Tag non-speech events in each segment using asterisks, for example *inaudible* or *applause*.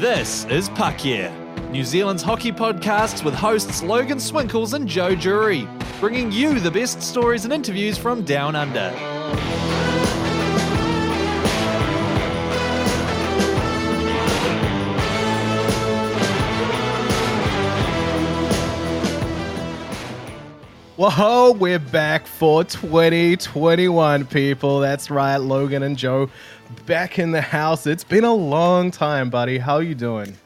This is Puck Yeah, New Zealand's hockey podcast with hosts Logan Swinkles and Joe Jury, bringing you the best stories and interviews from down under. Whoa, we're back for 2021, people. That's right, Logan and Joe back in the house. It's been a long time, buddy. How are you doing?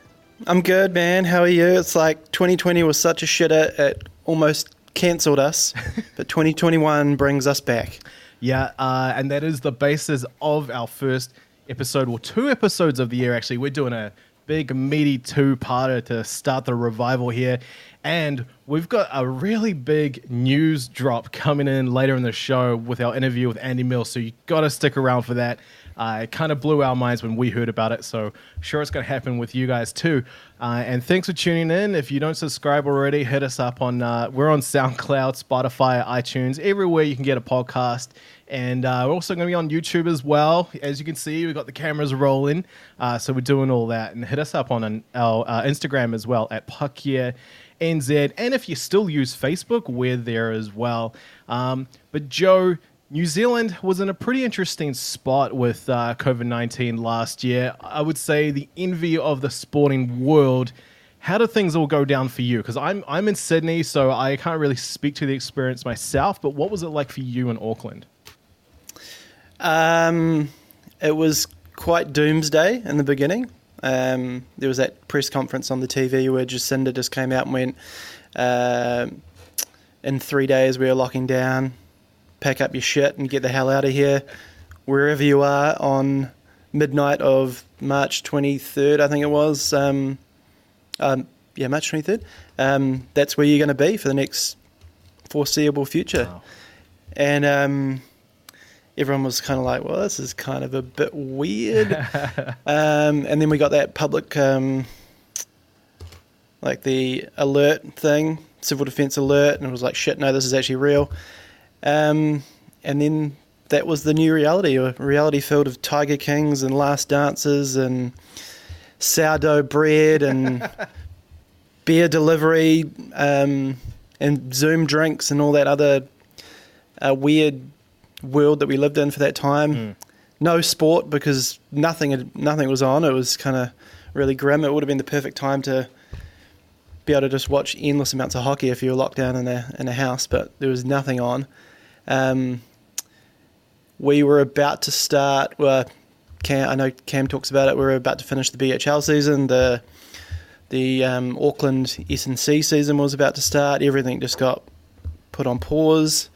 I'm good, man. How are you? It's like 2020 was such a shitter, it almost cancelled us, *laughs* but 2021 brings us back. Yeah, uh, and that is the basis of our first episode, or two episodes of the year, actually. We're doing a big, meaty two parter to start the revival here. And we've got a really big news drop coming in later in the show with our interview with Andy Mills. So you got to stick around for that. Uh, it kind of blew our minds when we heard about it. So sure it's going to happen with you guys too. Uh, and thanks for tuning in. If you don't subscribe already, hit us up on, uh, we're on SoundCloud, Spotify, iTunes, everywhere you can get a podcast. And uh, we're also going to be on YouTube as well. As you can see, we've got the cameras rolling. Uh, so we're doing all that. And hit us up on an, our uh, Instagram as well at Puckyeah NZ. And if you still use Facebook, we're there as well. Um, but Joe, New Zealand was in a pretty interesting spot with uh, COVID 19 last year. I would say the envy of the sporting world. How did things all go down for you? Because I'm, I'm in Sydney, so I can't really speak to the experience myself, but what was it like for you in Auckland? Um, it was quite doomsday in the beginning. Um, there was that press conference on the TV where Jacinda just came out and went, uh, in three days we are locking down, pack up your shit and get the hell out of here, wherever you are on midnight of March 23rd, I think it was. Um, um, yeah, March 23rd. Um, that's where you're going to be for the next foreseeable future. Wow. And um, everyone was kind of like, well, this is kind of a bit weird. *laughs* um, and then we got that public, um, like the alert thing, civil defense alert, and it was like, shit, no, this is actually real. Um, and then that was the new reality, a reality filled of Tiger Kings and Last Dances and sourdough bread and *laughs* beer delivery um, and Zoom drinks and all that other uh, weird world that we lived in for that time. Mm. No sport because nothing had, nothing was on. It was kind of really grim. It would have been the perfect time to be able to just watch endless amounts of hockey if you were locked down in a in a house, but there was nothing on. Um, we were about to start. Well, Cam, I know Cam talks about it. We were about to finish the BHL season. The the um, Auckland SNC season was about to start. Everything just got put on pause.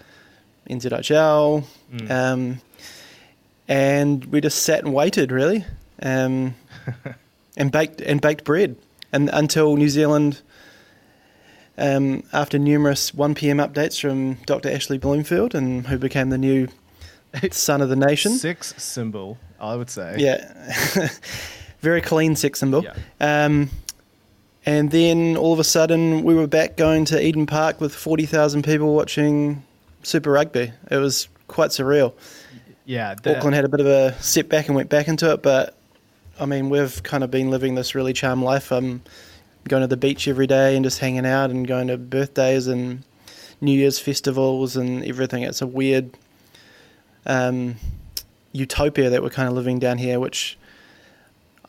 NZIHL, mm. um, and we just sat and waited really, um, *laughs* and baked and baked bread, and until New Zealand. Um, after numerous 1 p.m. updates from Dr. Ashley Bloomfield, and who became the new *laughs* son of the nation. Sex symbol, I would say. Yeah, *laughs* very clean sex symbol. Yeah. Um, and then all of a sudden, we were back going to Eden Park with 40,000 people watching Super Rugby. It was quite surreal. Yeah, the, Auckland had a bit of a setback and went back into it, but I mean, we've kind of been living this really charmed life. I'm going to the beach every day and just hanging out and going to birthdays and New Year's festivals and everything. It's a weird um, utopia that we're kind of living down here, which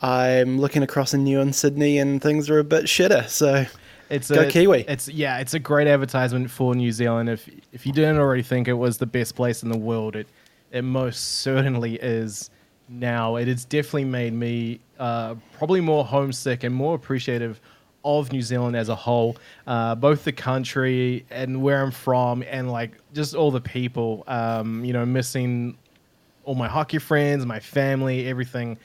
I'm looking across in New and Sydney and things are a bit shitter. So it's Go a, Kiwi. It's yeah, it's a great advertisement for New Zealand. If if you didn't already think it was the best place in the world, it it most *laughs* certainly is now. It has definitely made me uh, probably more homesick and more appreciative of New Zealand as a whole, uh, both the country and where I'm from, and like just all the people. Um, you know, missing all my hockey friends, my family, everything.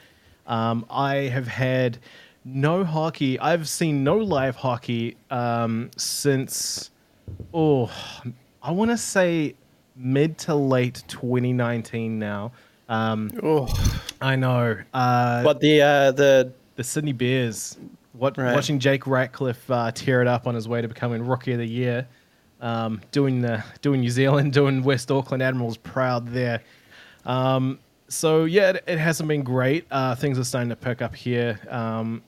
Um, I have had no hockey. I've seen no live hockey um, since, oh, I want to say mid to late 2019 now. Um, oh, I know. Uh, what the uh, the the Sydney Bears? What right. watching Jake Ratcliffe uh, tear it up on his way to becoming Rookie of the Year, um, doing the doing New Zealand, *laughs* doing West Auckland Admirals proud there. Um, so yeah, it, it, hasn't been great. Uh, things are starting to pick up here. Um,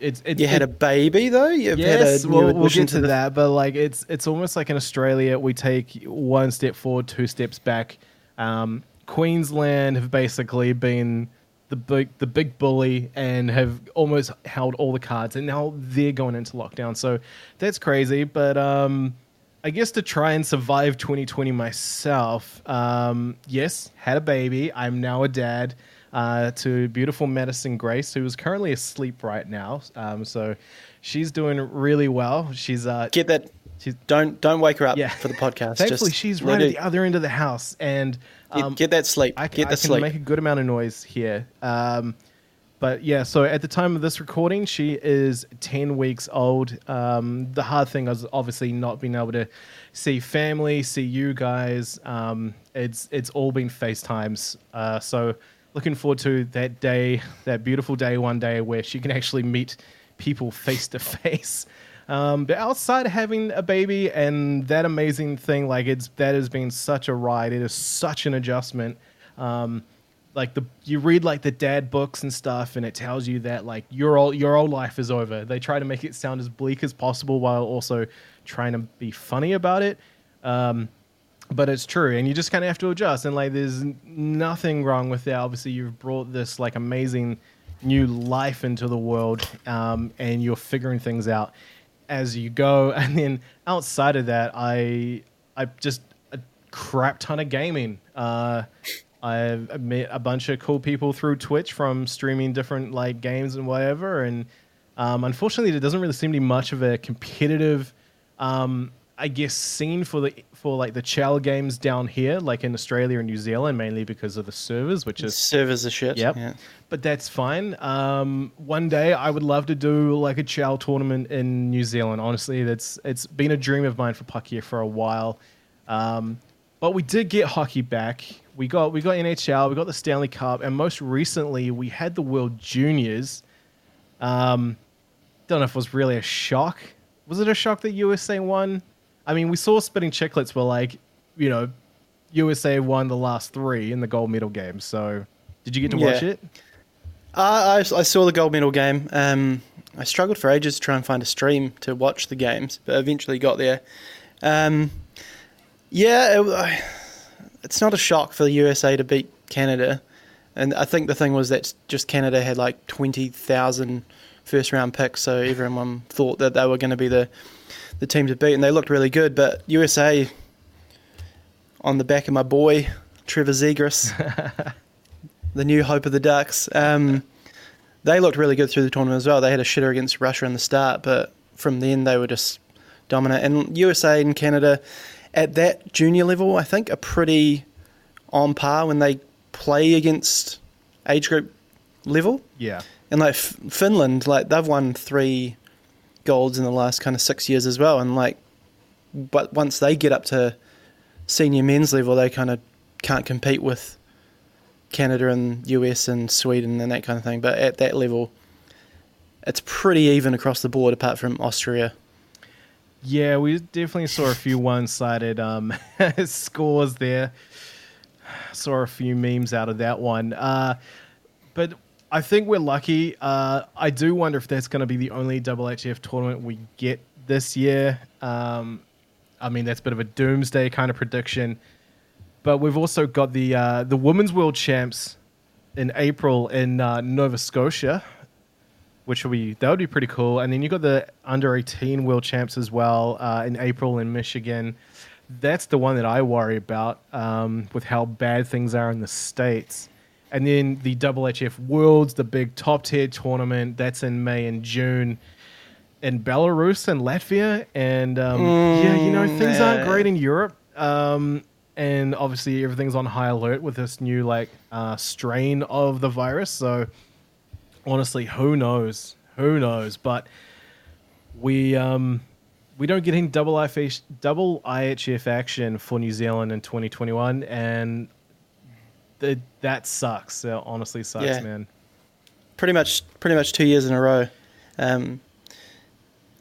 it's it, You had it- a baby though. You've yes, had a we'll, we'll get to, the that, but like it's it's almost like in Australia, we take one step forward, two steps back. Um, Queensland have basically been the big the big bully and have almost held all the cards, and now they're going into lockdown. So that's crazy. But um, I guess to try and survive 2020 myself, um, yes, had a baby. I'm now a dad uh, to beautiful Madison Grace, who is currently asleep right now. Um, so she's doing really well. She's uh, Get that. she's Don't don't wake her up yeah for the podcast. *laughs* Thankfully, Just she's right at the other end of the house, and um, get that sleep. I, get I the can sleep. make a good amount of noise here. Um, but yeah, so at the time of this recording, she is 10 weeks old. Um, the hard thing is obviously not being able to see family, see you guys. Um, it's it's all been FaceTimes. Uh, so looking forward to that day, that beautiful day one day where she can actually meet people face to face. Um, but outside having a baby and that amazing thing, like it's that has been such a ride. It is such an adjustment. Um, like the you read like the dad books and stuff, and it tells you that like your old your old life is over. They try to make it sound as bleak as possible while also trying to be funny about it. Um, but it's true, and you just kind of have to adjust. And like, there's nothing wrong with that. Obviously, you've brought this like amazing new life into the world, um, and you're figuring things out as you go. *laughs* And then outside of that, I I just a crap ton of gaming. Uh, I've met a bunch of cool people through Twitch from streaming different like games and whatever. And um, unfortunately, there doesn't really seem to be much of a competitive, um, I guess, seen for the for like the Chel games down here, like in Australia and New Zealand, mainly because of the servers, which is Servers are shit. Yep. Yeah. But that's fine. Um, one day I would love to do like a Chel tournament in New Zealand. Honestly, that's it's been a dream of mine for Puck Yeah for a while. Um, but we did get hockey back. We got we got NHL, we got the Stanley Cup, and most recently we had the World Juniors. Um, don't know if it was really a shock. Was it a shock that USA won? I mean, we saw Spitting Chicklets were like, you know, USA won the last three in the gold medal game. So, did you get to watch it? Uh, I, I saw the gold medal game. Um, I struggled for ages to try and find a stream to watch the games, but eventually got there. Um, yeah, it, I- it's not a shock for the USA to beat Canada. And I think the thing was that just Canada had like 20,000 first round picks, so everyone thought that they were going to be the, the team to beat, and they looked really good. But USA, on the back of my boy, Trevor Zegras, *laughs* the new hope of the Ducks. Um, they looked really good through the tournament as well. They had a shitter against Russia in the start, but from then they were just dominant. And USA and Canada at that junior level, I think, are pretty on par when they play against age group level. Yeah. And like F- Finland, like they've won three golds in the last kind of six years as well. And like, but once they get up to senior men's level, they kind of can't compete with Canada and US and Sweden and that kind of thing. But at that level, it's pretty even across the board, apart from Austria. Yeah, we definitely saw a few one-sided um, *laughs* scores there. Saw a few memes out of that one, uh, but I think we're lucky. Uh, I do wonder if that's going to be the only IIHF tournament we get this year. Um, I mean, that's a bit of a doomsday kind of prediction, but we've also got the uh, the women's world champs in April in uh, Nova Scotia which will be that would be pretty cool. And then you've got the under eighteen world champs as well uh, in April in Michigan. That's the one that I worry about um, with how bad things are in the states. And then the IIHF Worlds, the big top tier tournament, that's in May and June in Belarus and Latvia. And um, yeah, you know things aren't great in Europe. Um, and obviously everything's on high alert with this new like uh, strain of the virus. So honestly, who knows? Who knows? But we um we don't get any double IHF action for New Zealand in 2021, and th- that sucks. It honestly sucks, Yeah. man. Pretty much, pretty much two years in a row. Um,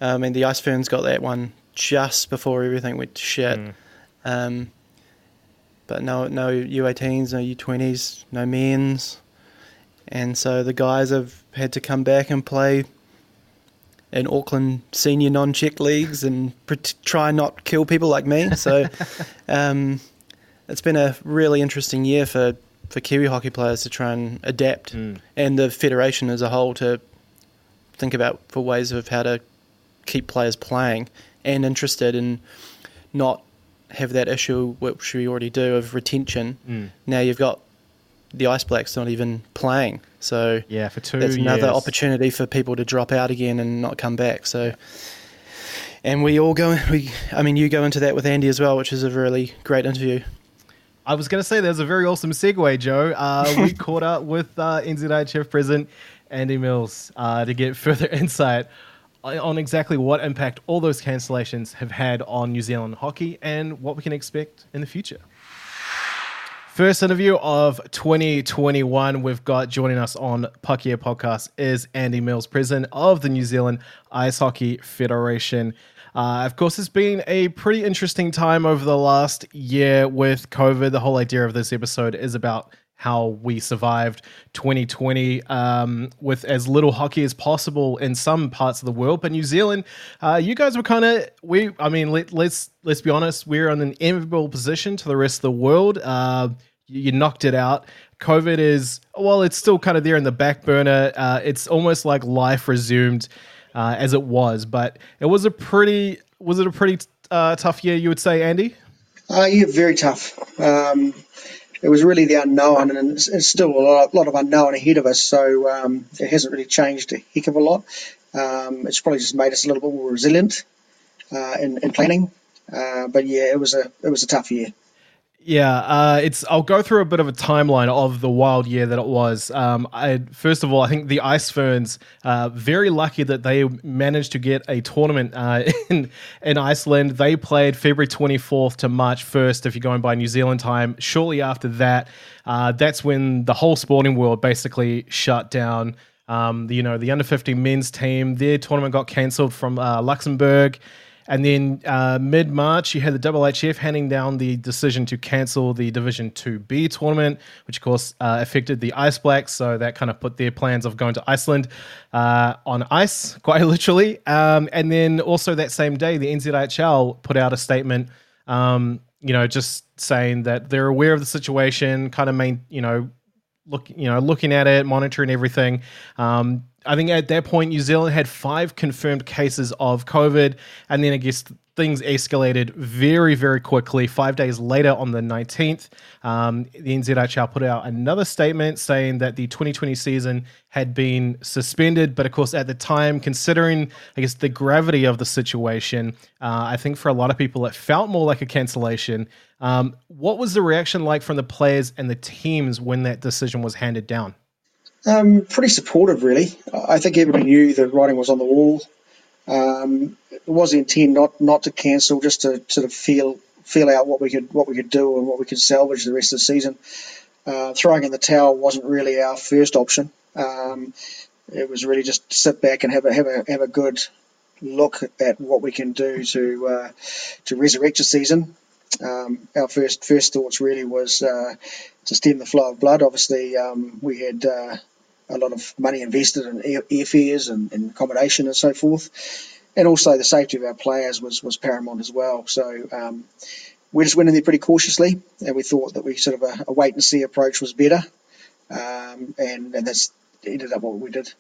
I mean, the Ice Ferns got that one just before everything went to shit. Mm. Um, but no, no U18s, no U20s, no men's, and so the guys have had to come back and play in Auckland senior non-check leagues and pret- try not kill people like me. So *laughs* um, it's been a really interesting year for, for Kiwi hockey players to try and adapt, Mm. and the federation as a whole to think about for ways of how to keep players playing and interested and not have that issue which we already do of retention. Mm. Now you've got the Ice Blacks not even playing, so Yeah, for two that's another years. opportunity for people to drop out again and not come back. So, and we all go. We, I mean, you go into that with Andy as well, which is a really great interview. I was going to say there's a very awesome segue, Joe. Uh, we *laughs* caught up with uh, NZIHF President Andy Mills uh, to get further *laughs* insight on exactly what impact all those cancellations have had on New Zealand hockey and what we can expect in the future. First interview of 2021 we've got joining us on Puck Yeah Podcast is Andy Mills, president of the New Zealand Ice Hockey Federation. Uh, of course, it's been a pretty interesting time over the last year with COVID. The whole idea of this episode is about how we survived 2020 um, with as little hockey as possible in some parts of the world. But New Zealand, uh, you guys were kind of we. I mean, let, let's let's be honest. We're in an enviable position to the rest of the world. Uh, you, you knocked it out. COVID is well, it's still kind of there in the back burner. Uh, it's almost like life resumed uh, as it was, but it was a pretty was it a pretty uh, tough year? You would say, Andy. Uh, yeah, very tough. Um, it was really the unknown, and it's, it's still a lot, lot of unknown ahead of us. So um, it hasn't really changed a heck of a lot. Um, it's probably just made us a little bit more resilient uh, in, in planning. Uh, but yeah, it was a it was a tough year. Yeah, uh, it's. I'll go through a bit of a timeline of the wild year that it was. Um, I, first of all, I think the Ice Ferns uh, very lucky that they managed to get a tournament uh, *laughs* in in Iceland. They played February twenty fourth to March first, if you're going by New Zealand time. Shortly after that, uh, that's when the whole sporting world basically shut down. Um, you know, the under 50 men's team, their tournament got cancelled from uh, Luxembourg. And then uh, mid March, you had the IIHF handing down the decision to cancel the Division 2B tournament, which of course uh, affected the Ice Blacks. So that kind of put their plans of going to Iceland uh, on ice, *laughs* quite literally. Um, and then also that same day, the NZIHL put out a statement, um, you know, just saying that they're aware of the situation, kind of main, you know, look, you know, looking at it, monitoring everything. Um, I think at that point, New Zealand had five confirmed cases of COVID, and then I guess things escalated very, very quickly. Five days later, on the 19th, um, the NZIHL put out another statement saying that the 2020 season had been suspended. But of course, at the time, considering, I guess, the gravity of the situation, uh, I think for a lot of people, it felt more like a cancellation. Um, what was the reaction like from the players and the teams when that decision was handed down? Um, pretty supportive, really. I think everybody knew the writing was on the wall. Um, it was the intent not not to cancel, just to sort of feel feel out what we could what we could do and what we could salvage the rest of the season. Uh, throwing in the towel wasn't really our first option. Um, it was really just sit back and have a have a have a good look at what we can do to uh, to resurrect the season. Um, our first first thoughts really was uh, to stem the flow of blood. Obviously, um, we had uh, a lot of money invested in air, airfares and, and, accommodation and so forth, and also the safety of our players was was paramount as well. So um, we just went in there pretty cautiously, and we thought that we sort of a, a wait and see approach was better, um, and and that's ended up what we did.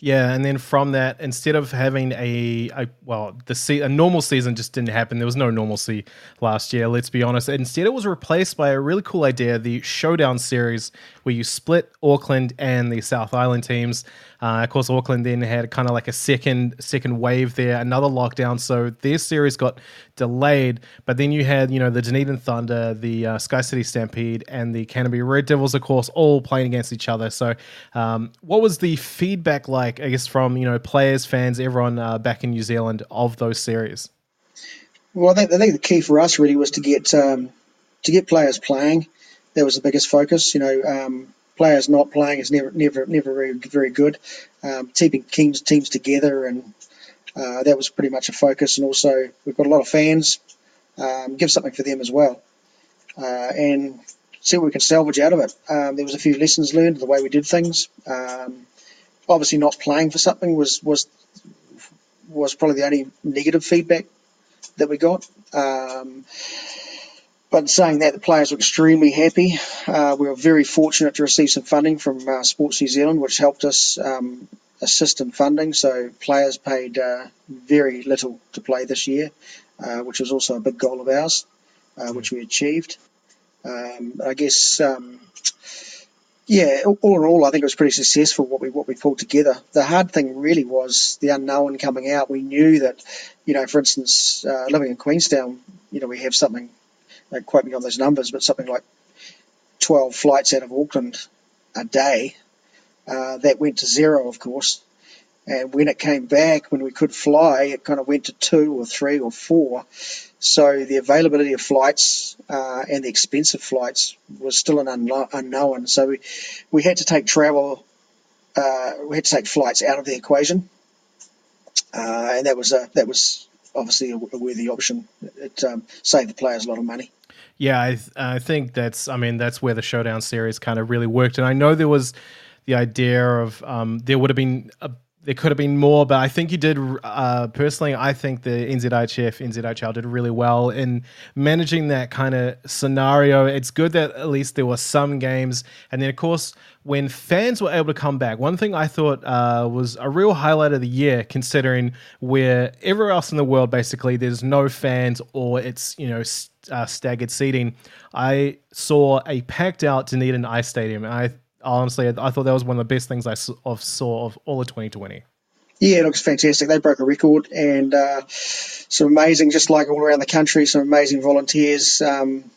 Yeah, and then from that, instead of having a, a well, the se- a normal season just didn't happen. There was no normalcy last year. Let's be honest. Instead, it was replaced by a really cool idea: the Showdown series, where you split Auckland and the South Island teams. Uh, of course, Auckland then had kind of like a second second wave there, another lockdown. So their series got delayed. But then you had you know the Dunedin Thunder, the uh, Sky City Stampede, and the Canterbury Red Devils, of course, all playing against each other. So um, what was the feedback like? I guess from you know players, fans, everyone uh, back in New Zealand of those series. Well, I think, I think the key for us really was to get um, to get players playing. That was the biggest focus. You know, um, players not playing is never never never very very good. Um, keeping teams teams together and uh, that was pretty much a focus. And also we've got a lot of fans. Um, give something for them as well, uh, and see what we can salvage out of it. Um, there was a few lessons learned the way we did things. Um, obviously, not playing for something was was was probably the only negative feedback that we got. Um, but saying that, the players were extremely happy. Uh, we were very fortunate to receive some funding from uh, Sports New Zealand, which helped us um, assist in funding. So players paid uh, very little to play this year, uh, which was also a big goal of ours, uh, which we achieved. Um, I guess, um, yeah, all in all, I think it was pretty successful what we what we pulled together. The hard thing really was the unknown coming out. We knew that, you know, for instance, uh, living in Queenstown, you know, we have something. Don't quote me on those numbers, but something like 12 flights out of Auckland a day. Uh, that went to zero, of course. And when it came back, when we could fly, it kind of went to two or three or four. So the availability of flights uh, and the expense of flights was still an unknown. So we, we had to take travel, uh, we had to take flights out of the equation, uh, and that was a, that was obviously a, a worthy option. It um, saved the players a lot of money. Yeah, I, th- I think that's. I mean, that's where the showdown series kind of really worked. And I know there was the idea of um, there would have been a there could have been more, but I think you did. Uh, personally, I think the NZIHF, NZIHL did really well in managing that kind of scenario. It's good that at least there were some games, and then of course when fans were able to come back. One thing I thought uh, was a real highlight of the year, considering where everywhere else in the world basically there's no fans or it's you know uh, staggered seating. I saw a packed out Dunedin Ice Stadium, and I honestly, I thought that was one of the best things I saw of all of 2020. Yeah, it looks fantastic. They broke a record and uh, some amazing, just like all around the country, some amazing volunteers um,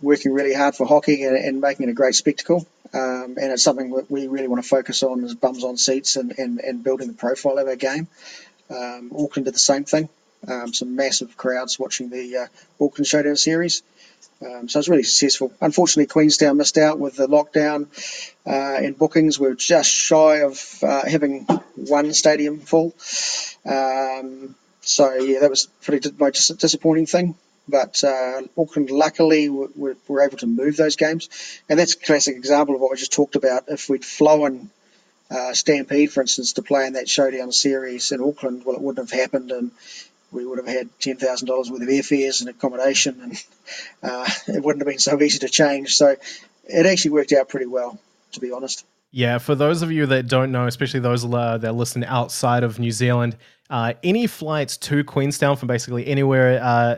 working really hard for hockey and, and making it a great spectacle. Um, and it's something that we really want to focus on as bums on seats and, and, and building the profile of our game. Um, Auckland did the same thing. Um, some massive crowds watching the uh, Auckland Showdown series. Um, so it was really successful. Unfortunately, Queenstown missed out with the lockdown uh, and bookings. We are just shy of uh, having one stadium full. Um, so yeah, that was pretty most disappointing thing. But uh, Auckland, luckily, were, were, able to move those games, and that's a classic example of what we just talked about. If we'd flown uh, Stampede, for instance, to play in that showdown series in Auckland, well, it wouldn't have happened, and we would have had ten thousand dollars worth of airfares and accommodation, and uh, *laughs* it wouldn't have been so easy to change. So it actually worked out pretty well, to be honest. Yeah, for those of you that don't know, especially those uh, that listen outside of New Zealand, uh, any flights to Queenstown from basically anywhere uh,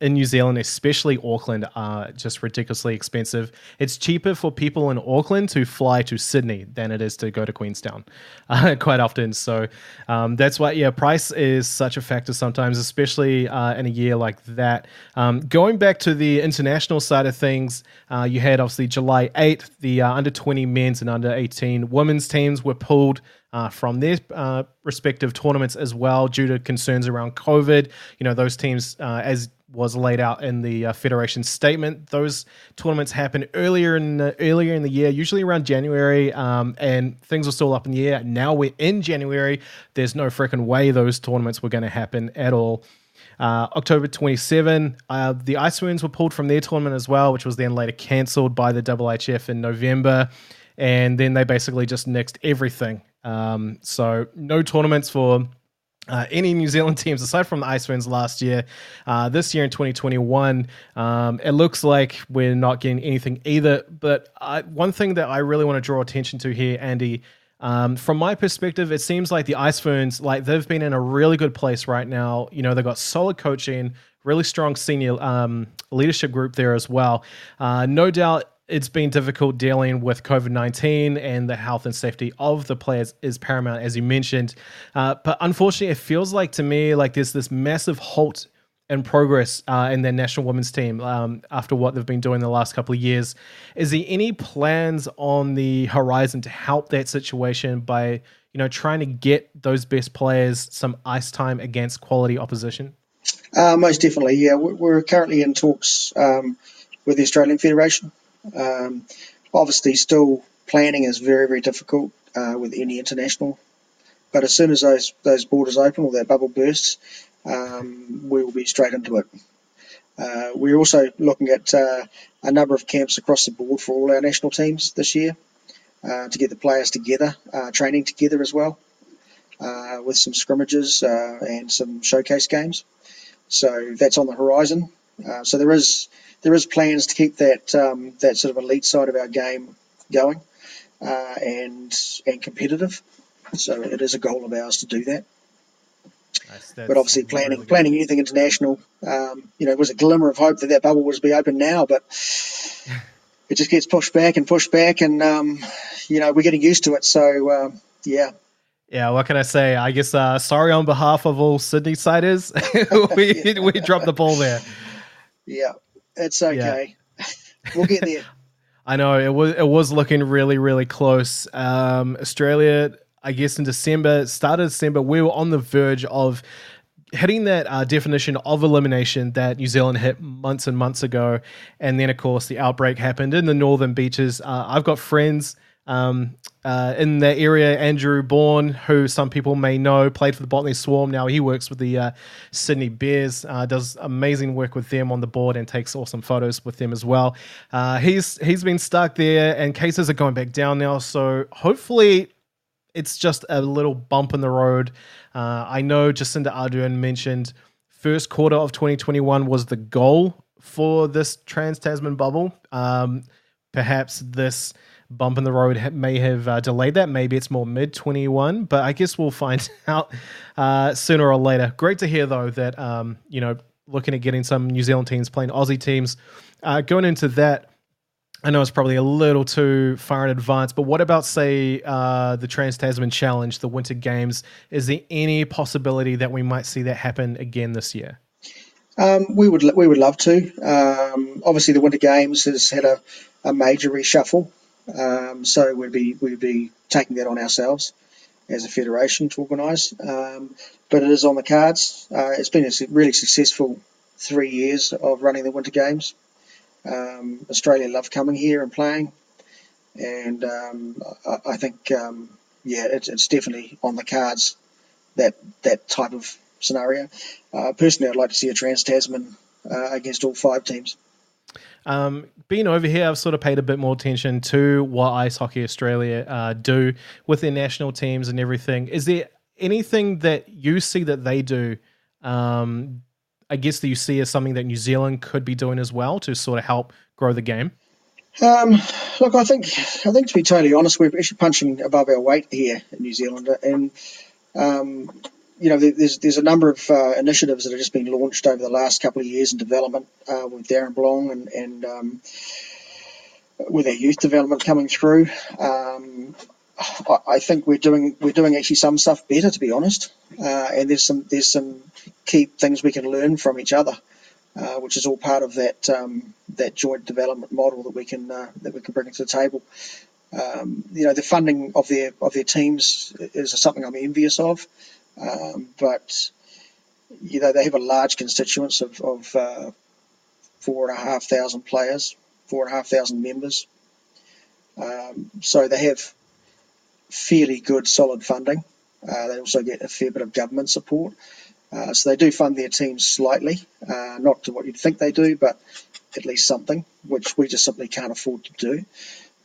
in New Zealand, especially Auckland, are just ridiculously expensive. It's cheaper for people in Auckland to fly to Sydney than it is to go to Queenstown, *laughs* uh, quite often. So um, that's why, yeah, price is such a factor sometimes, especially uh, in a year like that. Um, going back to the international side of things, uh, you had obviously July 8th, the uh, under 20 men's and under 18 women's teams were pulled. Uh, from their uh, respective tournaments as well, due to concerns around COVID. You know, those teams, uh, as was laid out in the uh, federation statement. Those tournaments happen earlier in the, earlier in the year, usually around January, um, and things were still up in the air. Now we're in January. There's no freaking way those tournaments were going to happen at all. Uh, October 27, uh, the Ice Ferns were pulled from their tournament as well, which was then later cancelled by the IIHF in November. And then they basically just nixed everything. Um, so no tournaments for uh, any New Zealand *laughs* teams aside from the Ice Ferns last year, uh, this year in 2021, um, it looks like we're not getting anything either. But I, one thing that I really want to draw attention to here, Andy, um, from my perspective, it seems like the Ice Ferns, like they've been in a really good place right now. You know, they've got solid coaching, really strong senior um, leadership group there as well. Uh, no doubt it's been difficult dealing with COVID 19 and the health and safety of the players is paramount, as you mentioned. Uh, but unfortunately, it feels like to me like there's this massive halt in progress uh, in their national women's team um, after what they've been doing the last couple of years. Is there any plans on the horizon to help that situation by you know trying to get those best players some ice time against quality opposition? Uh, most definitely, yeah. We're currently in talks um, with the Australian Federation um, obviously, still planning is very, very difficult uh, with any international. But as soon as those those borders open or that bubble bursts, um, we will be straight into it. Uh, we're also looking at uh, a number of camps across the board for all our national teams this year uh, to get the players together, uh, training together as well. uh, with some scrimmages and some showcase games. So that's on the horizon. So there is there is plans to keep that um, that sort of elite side of our game going uh, and and competitive. So it is a goal of ours to do that. Nice. But obviously, planning really planning anything international, um, you know, it was a glimmer of hope that that bubble was be open now, but *laughs* it just gets pushed back and pushed back, and um, you know, we're getting used to it. So um, yeah, Yeah, what can I say? I guess uh, sorry on behalf of all Sydney siders. *laughs* we *laughs* we dropped the ball there. yeah, it's okay. we'll get there. *laughs* I know it was it was looking really really close. Um, Australia, I guess in December, started December, we were on the verge of hitting that uh, definition of elimination that New Zealand hit months and months ago, and then of course the outbreak happened in the northern beaches. Uh, I've got friends. Um, uh, in that area, Andrew Bourne, who some people may know, played for the Botany Swarm. Now he works with the uh, Sydney Bears, uh, does amazing work with them on the board, and takes awesome photos with them as well. Uh, he's he's been stuck there, and cases are going back down now. So hopefully, it's just a little bump in the road. Uh, I know Jacinda Ardern mentioned first quarter of 2021 was the goal for this Trans Tasman bubble. Um, perhaps this bump in the road may have uh, delayed that. Maybe it's more mid 21, but I guess we'll *laughs* find out uh, sooner or later. Great to hear, though, that, um, you know, looking at getting some New Zealand teams playing Aussie teams. Uh, going into that, I know it's probably a little too far in advance, but what about, say, uh, the Trans Tasman Challenge, the Winter Games? Is there any possibility that we might see that happen again this year? Um, we would we would love to. Um, obviously, the Winter Games has had a, a major reshuffle, um, so we'd be we'd be taking that on ourselves as a federation to organise. Um, but it is on the cards. Uh, it's been a really successful three years of running the Winter Games. Um, Australia love coming here and playing, and um, I, I think um, yeah, it's, it's definitely on the cards that that type of scenario. Uh, personally, I'd like to see a Trans Tasman uh, against all five teams. Um, being over here, I've sort of paid a bit more attention to what Ice Hockey Australia uh, do with their national teams and everything. Is there anything that you see that they do? Um, I guess that you see as something that New Zealand could be doing as well to sort of help grow the game. Um, look, I think I think to be totally honest, we're actually punching above our weight here in New Zealand, and um, you know, there's there's a number of uh, initiatives that have just been launched over the last couple of years in development uh, with Darren Blong and and um, with our youth development coming through. Um, I, I think we're doing we're doing actually some stuff better, to be honest, uh, and there's some there's some key things we can learn from each other. Uh, which is all part of that um, that joint development model that we can uh, that we can bring to the table. Um, you know, the funding of their of their teams is something I'm envious of, um, but you know they have a large constituents of, of uh, four and a half thousand players, four and a half thousand members. Um, so they have fairly good, solid funding. Uh, they also get a fair bit of government support. Uh, so they do fund their teams slightly, uh, not to what you'd think they do, but at least something, which we just simply can't afford to do.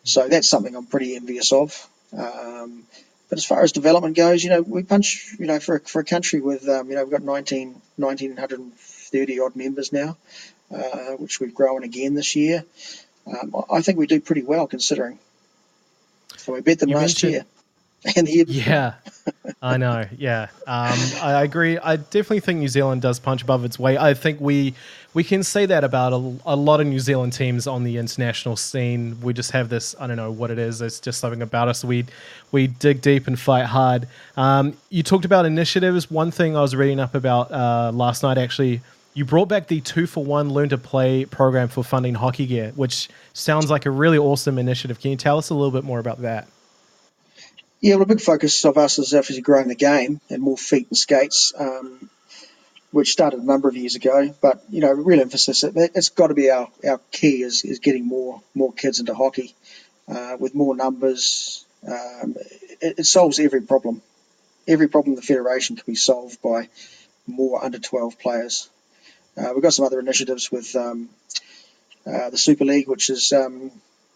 So that's something I'm pretty envious of. Um, but as far as development goes, you know, we punch, you know, for, a, for a country with, um, you know, we've got 19, 1930 odd members now, uh, which we've grown again this year. Um, I- think we do pretty well considering. So we beat them You last year. *laughs* And the year Yeah, I know. Yeah, um, I agree. I definitely think New Zealand does punch above its weight. I think we we can say that about a, a lot of New Zealand teams on the international scene. We just have this. I don't know what it is. It's just something about us. We we dig deep and fight hard. Um, you talked about initiatives. One thing I was reading up about uh, last night actually. You brought back the two for one learn to play program for funding hockey gear, which sounds like a really awesome initiative. Can you tell us a little bit more about that? Yeah, well, a big focus of us is obviously growing the game and more feet and skates, um, which started a number of years ago. But you know, real emphasis it, it's got to be our, our key is, is getting more more kids into hockey uh, with more numbers. Um, it, it solves every problem. Every problem in the federation can be solved by more under 12 players. Uh, we've got some other initiatives with um, uh, the Super League, which is um,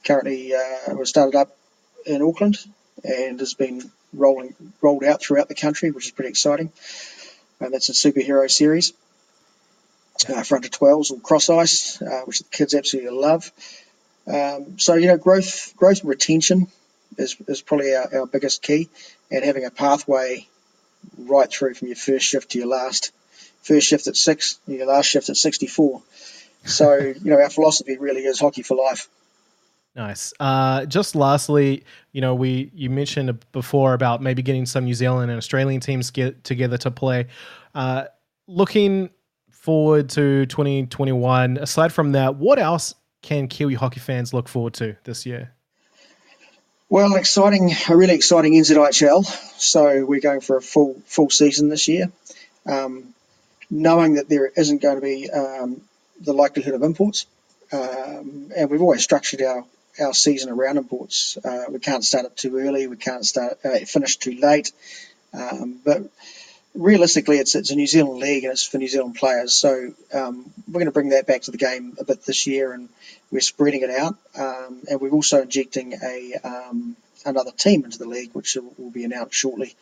currently uh, was started up in Auckland and has been rolling rolled out throughout the country, which is pretty exciting. And that's a superhero series. Uh, for under 12s or cross ice, uh, which the kids absolutely love. Um, so you know, growth, growth and retention is, is probably our, our biggest key, and having a pathway right through from your first shift to your last. First shift at six, your last shift at 64. So *laughs* you know, our philosophy really is hockey for life. Nice. Uh, just lastly, you know, we you mentioned before about maybe getting some New Zealand and Australian teams get together to play. Uh, looking forward to 2021. Aside from that, what else can Kiwi hockey fans look forward to this year? Well, exciting, a really exciting NZIHL. So we're going for a full full season this year, um, knowing that there isn't going to be um, the likelihood of imports, um, and we've always structured our our season around imports. Uh, we can't start it too early. We can't start uh, finish too late. Um, but realistically, it's it's a New Zealand league and it's for New Zealand players. So um, we're going to bring that back to the game a bit this year, and we're spreading it out. Um, and we're also injecting a um, another team into the league, which will be announced shortly.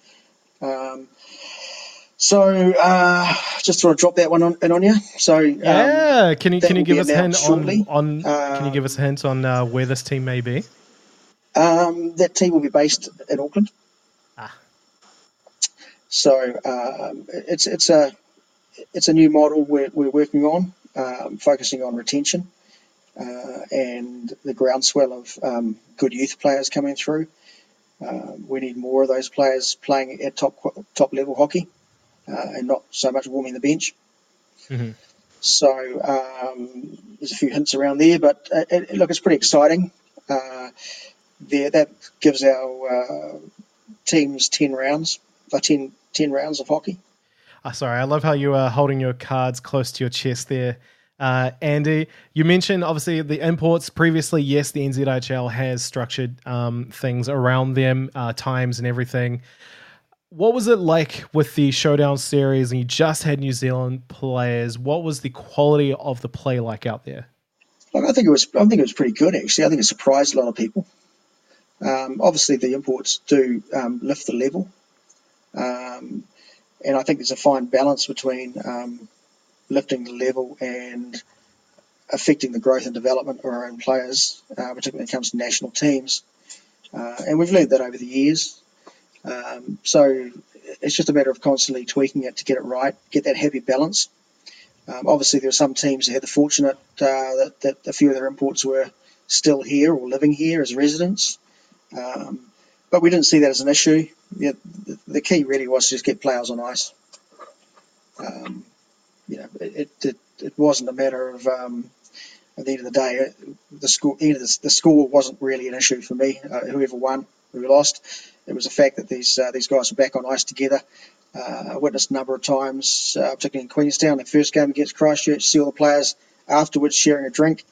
Um, so uh, just sort of drop that one on, in on you. So um, yeah, can you can you give us a hint on, on can you give us a hint on uh, where this team may be? Um, that team will be based in Auckland. Ah. So um, it's it's a it's a new model we're, we're working on, um, focusing on retention uh, and the groundswell of um, good youth players coming through. Uh, we need more of those players playing at top top level hockey uh, and not so much warming the bench. Mm-hmm. So um, there's a few hints around there, but uh, it, look, it's pretty exciting. Uh, there, that gives our uh, teams ten rounds, uh, 10, 10 rounds of hockey. Oh, sorry, I love how you are holding your cards close to your chest there. Uh, Andy, you mentioned obviously the imports previously. Yes, the NZIHL has structured um, things around them, uh, times and everything what was it like with the showdown series and you just had new zealand players? What was the quality of the play like out there? Look, i think it was i think it was pretty good actually. I think it surprised a lot of people. Um, obviously the imports do um, lift the level. Um, and i think there's a fine balance between um, lifting the level and affecting the growth and development of our own players uh, particularly when it comes to national teams. Uh, and we've learned that over the years um, so it's just a matter of constantly tweaking it to get it right, get that happy balance. Um, obviously, there are some teams that had the fortunate uh, that, that, a few of their imports were still here or living here as residents. Um, but we didn't see that as an issue. The, the, key really was to just get players on ice. Um, you know, it, it, it, wasn't a matter of um, at the end of the day, the score, the, the score wasn't really an issue for me. Uh, whoever won, who lost, it was the fact that these uh, these guys were back on ice together. Uh, I witnessed a number of times, uh, particularly in Queenstown, the first game against Christchurch, see all the players afterwards sharing a drink.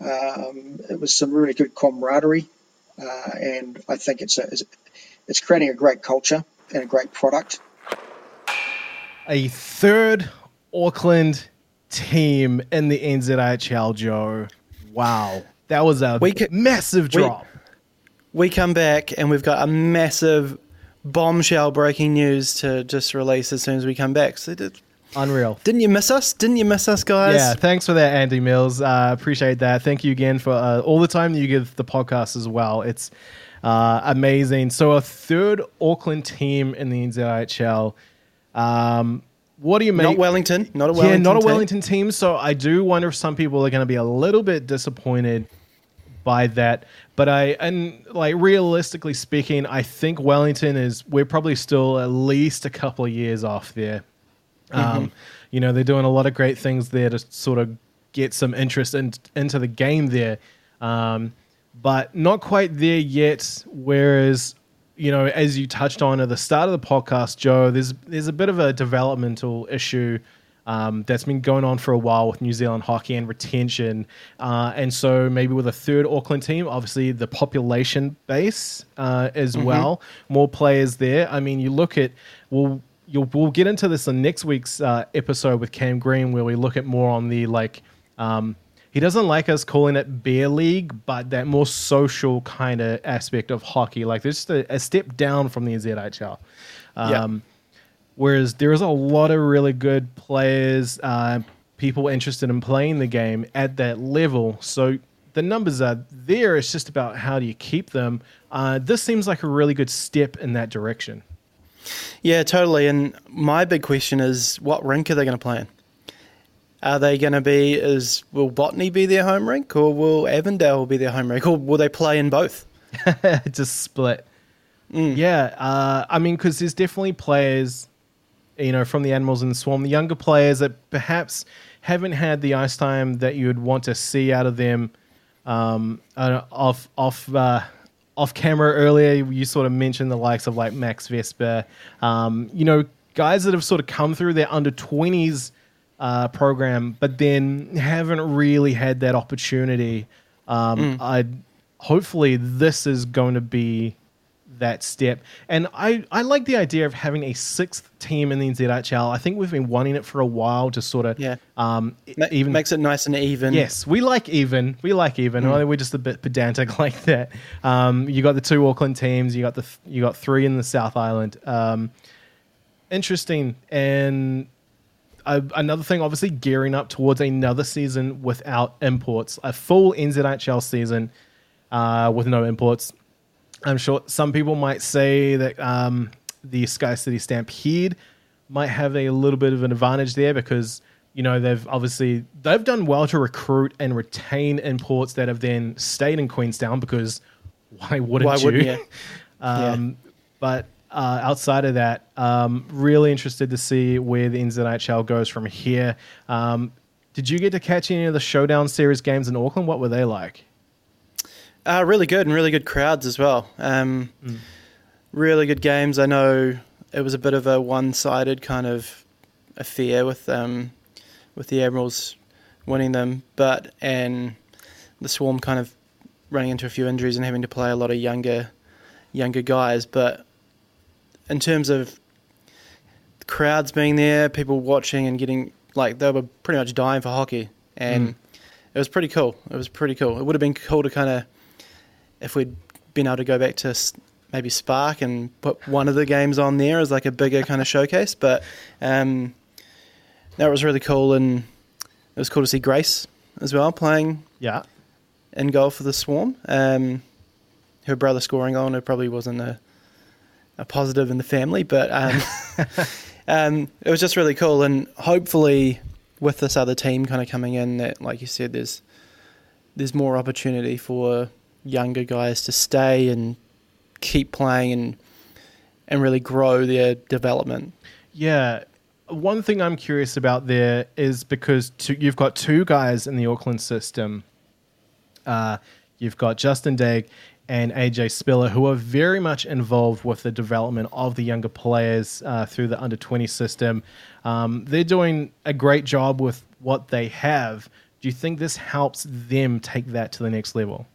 Um, it was some really good camaraderie, uh, and I think it's a, it's creating a great culture and a great product. A third Auckland team in the NZIHL, Joe. Wow, that was a we massive drop. We, come back and we've got a massive bombshell breaking news to just release as soon as we come back. So did, Unreal. Didn't you miss us? Didn't you miss us, guys? Yeah, thanks for that, Andy Mills. Uh, appreciate that. Thank you again for uh, all the time that you give the podcast as well. It's uh, amazing. So, a third Auckland team in the NZIHL. Um, what do you make? Not Wellington. Not a Wellington. Yeah, not a Wellington team. team. So I do wonder if some people are going to be a little bit disappointed by that. But I and like realistically speaking, I think Wellington is we're probably still at least a couple of years off there. Mm-hmm. Um, you know, they're doing a lot of great things there to sort of get some interest in, into the game there. Um, but not quite there yet. Whereas you know, as you touched on at the start of the podcast, Joe, there's there's a bit of a developmental issue um, that's been going on for a while with New Zealand hockey and retention, uh, and so maybe with a third Auckland team, obviously the population base uh, as mm-hmm. well, more players there. I mean, you look at we'll you'll we'll get into this in next week's uh, episode with Cam Green, where we look at more on the like. Um, he doesn't like us calling it beer league, but that more social kind of aspect of hockey. Like there's just a, a step down from the NZIHL. Yeah. Whereas there is a lot of really good players, uh, people interested in playing the game at that level. So the numbers are there. It's just about how do you keep them. Uh, this seems like a really good step in that direction. Yeah, totally. And my big question is, what rink are they going to play in? Are they going to be? Is will Botany be their home rink, or will Avondale be their home rink, or will they play in both? *laughs* just split. Yeah, uh, I mean, because there's definitely players, you know, from the Admirals in the Swarm, the younger players that perhaps haven't had the ice time that you would want to see out of them. Um, uh, off off uh, off camera earlier, you sort of mentioned the likes of like Max Vesper, um, you know, guys that have sort of come through their under twenties uh, program, but then haven't really had that opportunity. Um, I hopefully this is going to be that step. And I, I like the idea of having a sixth team in the NZIHL. I think we've been wanting it for a while to sort of Yeah. um, Ma- even makes it nice and even. Yes, we like even. We like even. Or We're just a bit pedantic *laughs* like that. Um, you got the two Auckland teams. You got the th- you got three in the South Island. Um, interesting. And uh, another thing, obviously, gearing up towards another season without imports, a full NZIHL season uh, with no imports. I'm sure some people might say that um, the Sky City Stampede might have a little bit of an advantage there because you know they've obviously they've done well to recruit and retain imports that have then stayed in Queenstown because why wouldn't Why you? wouldn't you? *laughs* Um, But uh, outside of that, um, really interested to see where the NZIHL goes from here. Um, did you get to catch any of the Showdown Series games in Auckland? What were they like? Uh, really good and really good crowds as well. Um, Really good games. I know it was a bit of a one-sided kind of affair with um, with the Admirals winning them, but and the Swarm kind of running into a few injuries and having to play a lot of younger younger guys. But in terms of crowds being there, people watching and getting like they were pretty much dying for hockey, and it was pretty cool. It was pretty cool. It would have been cool to kind of if we'd been able to go back to maybe Spark and put one of the games on there as like a bigger kind of showcase. But um, that was really cool, and it was cool to see Grace as well playing Yeah. in goal for the Swarm. Um, her brother scoring on, it probably wasn't a, a positive in the family, but um, *laughs* um, it was just really cool. And hopefully, with this other team kind of coming in, that like you said, there's there's more opportunity for younger guys to stay and keep playing and and really grow their development. Yeah. One thing I'm curious about there is because two, you've got two guys in the Auckland system. Uh, you've got Justin Dagg and AJ Spiller, who are very much involved with the development of the younger players uh, through the under 20 system. Um, they're doing a great job with what they have. Do you think this helps them take that to the next level?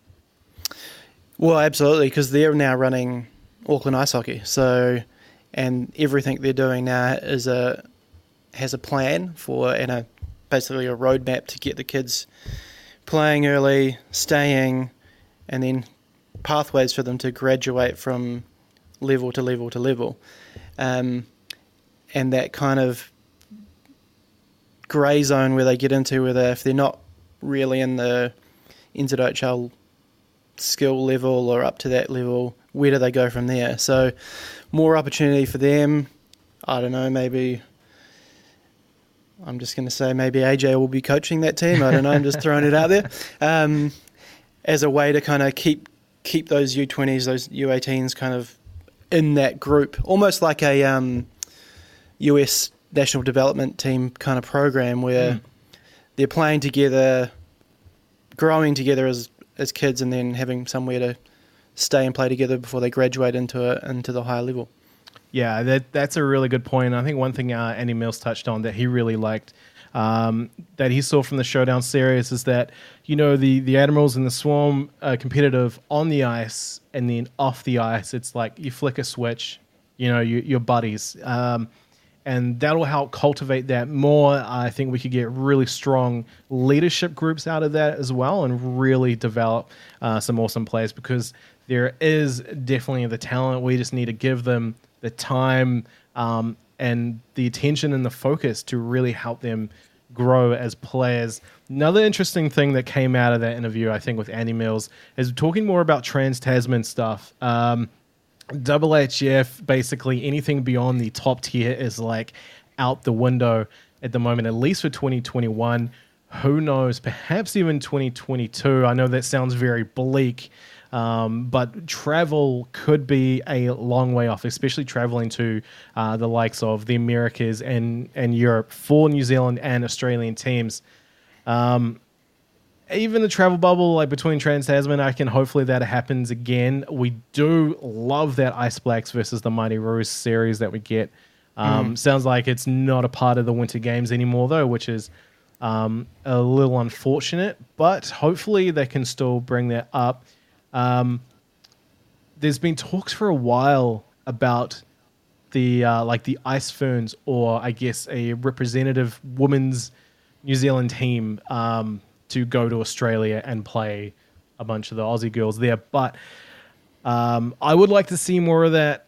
Well, absolutely, because they're now running Auckland ice hockey. So, and everything they're doing now is a has a plan for and a basically a roadmap to get the kids playing early, staying, and then pathways for them to graduate from level to level to level, um, and that kind of grey zone where they get into where they if they're not really in the NZIHL skill level or up to that level, where do they go from there? So, more opportunity for them. I don't know, maybe. I'm just going to say maybe AJ will be coaching that team. I don't know. I'm just throwing it out there um, as a way to kind of keep keep those U20s, those U18s, kind of in that group, almost like a um, US national development team kind of program where they're playing together, growing together as as kids, and then having somewhere to stay and play together before they graduate into a, into the higher level. Yeah, that that's a really good point. I think one thing uh, Andy Mills touched on that he really liked um, that he saw from the Showdown series is that you know the the Admirals and the Swarm are competitive on the ice and then off the ice. It's like you flick a switch, you know, you, your buddies. Um, and that'll help cultivate that more. I think we could get really strong leadership groups out of that as well, and really develop uh, some awesome players because there is definitely the talent. We just need to give them the time um, and the attention and the focus to really help them grow as players. Another interesting thing that came out of that interview, I think, with Andy Mills, is talking more about trans Tasman stuff. Um, IIHF, basically anything beyond the top tier is like out the window at the moment, at least for 2021. Who knows? Perhaps even 2022. I know that sounds very bleak, um, but travel could be a long way off, especially traveling to uh, the likes of the Americas and, and Europe for New Zealand and Australian teams. Um, even the travel bubble, like between Trans Tasman, I can hopefully that happens again. We do love that Ice Blacks versus the Mighty Roos series that we get. Um, mm. Sounds like it's not a part of the Winter Games anymore, though, which is um, a little unfortunate. But hopefully they can still bring that up. Um, there's been talks for a while about the uh, like the Ice Ferns, or I guess a representative women's New Zealand team um, to go to Australia and play a bunch of the Aussie girls there. But um, I would like to see more of that.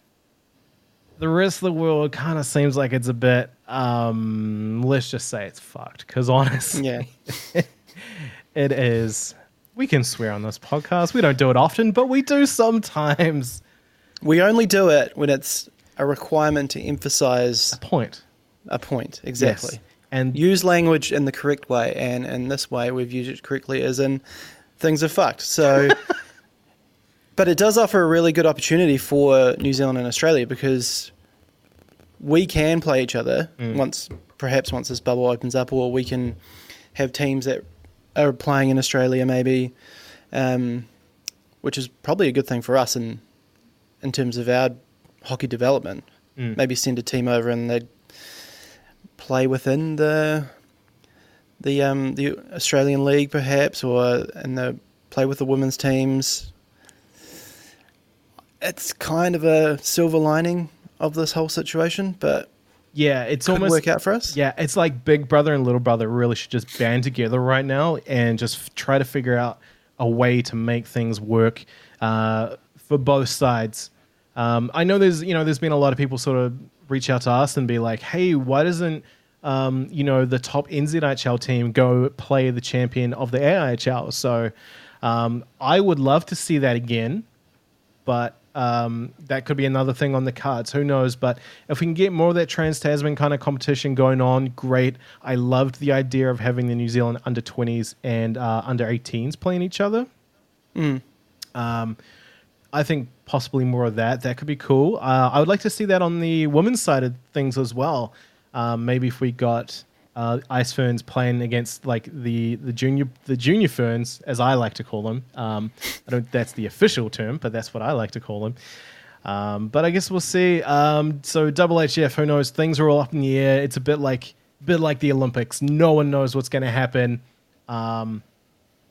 The rest of the world kind of seems like it's a bit. Um, let's just say it's fucked. Because honestly, yeah, *laughs* it is. We can swear on this podcast. We don't do it often, but we do sometimes. We only do it when it's a requirement to emphasize a point. A point, exactly. Yes and use language in the correct way. And in this way, we've used it correctly, as in things are fucked. So, *laughs* but it does offer a really good opportunity for New Zealand and Australia because we can play each other mm. once, perhaps once this bubble opens up, or we can have teams that are playing in Australia, maybe, um, which is probably a good thing for us in in terms of our hockey development. Mm. Maybe send a team over and they'd play within the the um, the Australian League, perhaps, or in the play with the women's teams. It's kind of a silver lining of this whole situation, but yeah, it's almost work out for us. Yeah, it's like Big Brother and Little Brother really should just band together right now and just f- try to figure out a way to make things work uh, for both sides. Um, I know there's you know there's been a lot of people sort of reach out to us and be like, hey, why doesn't um, you know the top NZIHL team go play the champion of the AIHL? So um, I would love to see that again, but um, that could be another thing on the cards. Who knows? But if we can get more of that Trans Tasman kind of competition going on, great. I loved the idea of having the New Zealand under 20s and uh, under 18s playing each other. Mm. I think possibly more of that. That could be cool. Uh, I would like to see that on the women's side of things as well. Um, maybe if we got uh, ice ferns playing against like the, the junior the junior ferns, as I like to call them. Um, I don't. That's the official term, but that's what I like to call them. Um, but I guess we'll see. Um, so IIHF, who knows? Things are all up in the air. It's a bit like bit like the Olympics. No one knows what's going to happen. Um,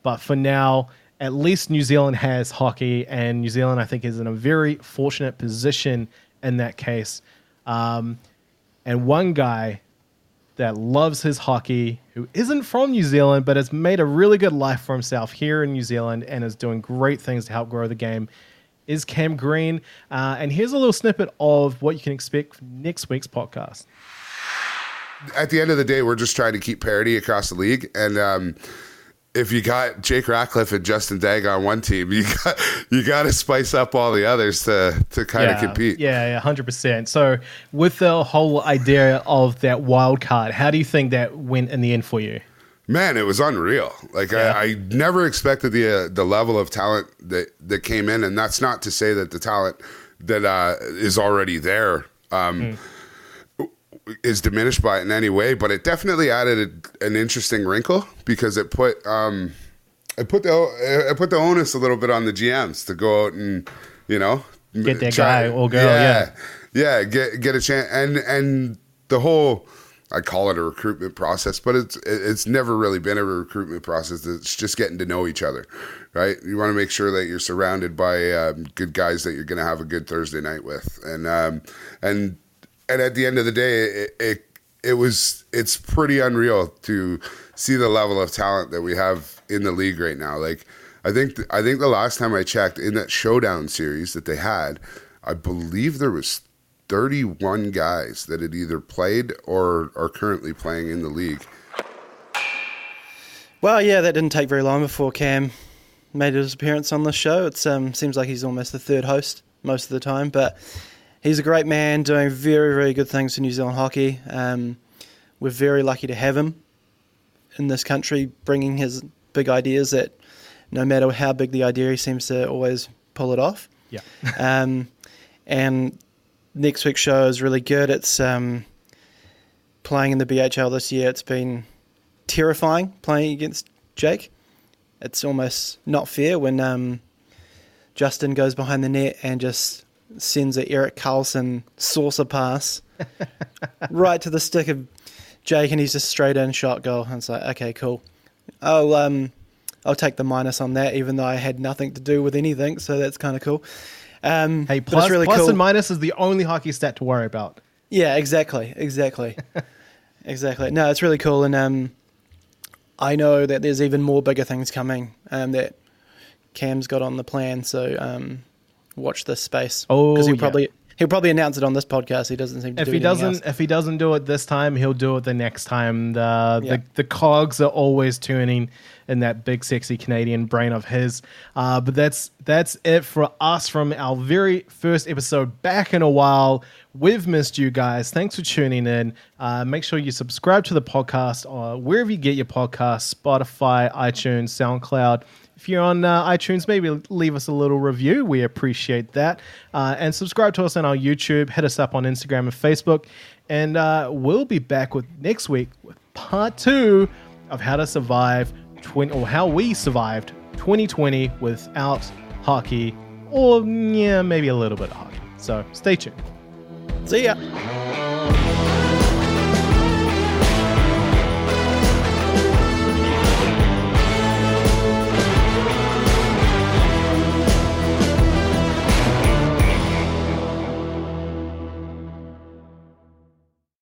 but for now, at least New Zealand has hockey, and New Zealand, I think, is in a very fortunate position in that case. Um, and one guy that loves his hockey, who isn't from New Zealand, but has made a really good life for himself here in New Zealand and is doing great things to help grow the game, is Cam Green. Uh, and here's a little snippet of what you can expect next week's podcast. At the end of the day, we're just trying to keep parity across the league. And, um, if you got Jake Ratcliffe and Justin Dagg on one team, you got *laughs* you got to spice up all the others to to kind yeah, of compete. Yeah, yeah, hundred percent. So with the whole idea of that wild card, how do you think that went in the end for you? Man, it was unreal. Like yeah. I, I, never expected the uh, the level of talent that that came in, and that's not to say that the talent that uh, is already there. Um, mm is diminished by it in any way, but it definitely added a, an interesting wrinkle because it put um, it put the it put the onus a little bit on the GMs to go out and you know get that try, guy or girl, yeah, yeah, yeah, get get a chance, and and the whole I call it a recruitment process, but it's it's never really been a recruitment process. It's just getting to know each other, right? You want to make sure that you're surrounded by um, good guys that you're going to have a good Thursday night with, and um, and and at the end of the day, it, it it was it's pretty unreal to see the level of talent that we have in the league right now. Like I think th- I think the last time I checked in that showdown series that they had, I believe there was 31 guys that had either played or are currently playing in the league. Well, yeah, that didn't take very long before Cam made his appearance on the show. It um, seems like he's almost the third host most of the time, but he's a great man doing very, very good things for New Zealand hockey. Um, we're very lucky to have him in this country, bringing his big ideas that no matter how big the idea, he seems to always pull it off. Yeah. *laughs* um, and next week's show is really good. It's um, playing in the BHL this year. It's been terrifying playing against Jake. It's almost not fair when um, Justin goes behind the net and just sends a Erik Karlsson saucer pass *laughs* right to the stick of Jake, and he's just straight in shot goal. And it's like, okay, cool. Oh, um, I'll take the minus on that, even though I had nothing to do with anything. So that's kind of cool. Um, Hey, plus, really plus cool. and minus is the only hockey stat to worry about. Yeah, exactly, exactly, *laughs* exactly. No, it's really cool, and um, I know that there's even more bigger things coming um, that Cam's got on the plan. So um, watch this space. Oh, because he'll yeah. probably he'll probably announce it on this podcast. He doesn't seem to. If do he doesn't, else. if he doesn't do it this time, he'll do it the next time. The Yeah. the, the cogs are always turning in that big sexy Canadian brain of his. Uh, but that's that's it for us from our very first episode back in a while. We've missed you guys. Thanks for tuning in. Uh, make sure you subscribe to the podcast uh, wherever you get your podcast: Spotify, iTunes, SoundCloud. If you're on uh, iTunes, maybe leave us a little review. We appreciate that. Uh, and subscribe to us on our YouTube. Hit us up on Instagram and Facebook. And uh, we'll be back with next week with part two of how to survive 20 or how we survived 2020 without hockey, or yeah, maybe a little bit of hockey. So stay tuned. See ya.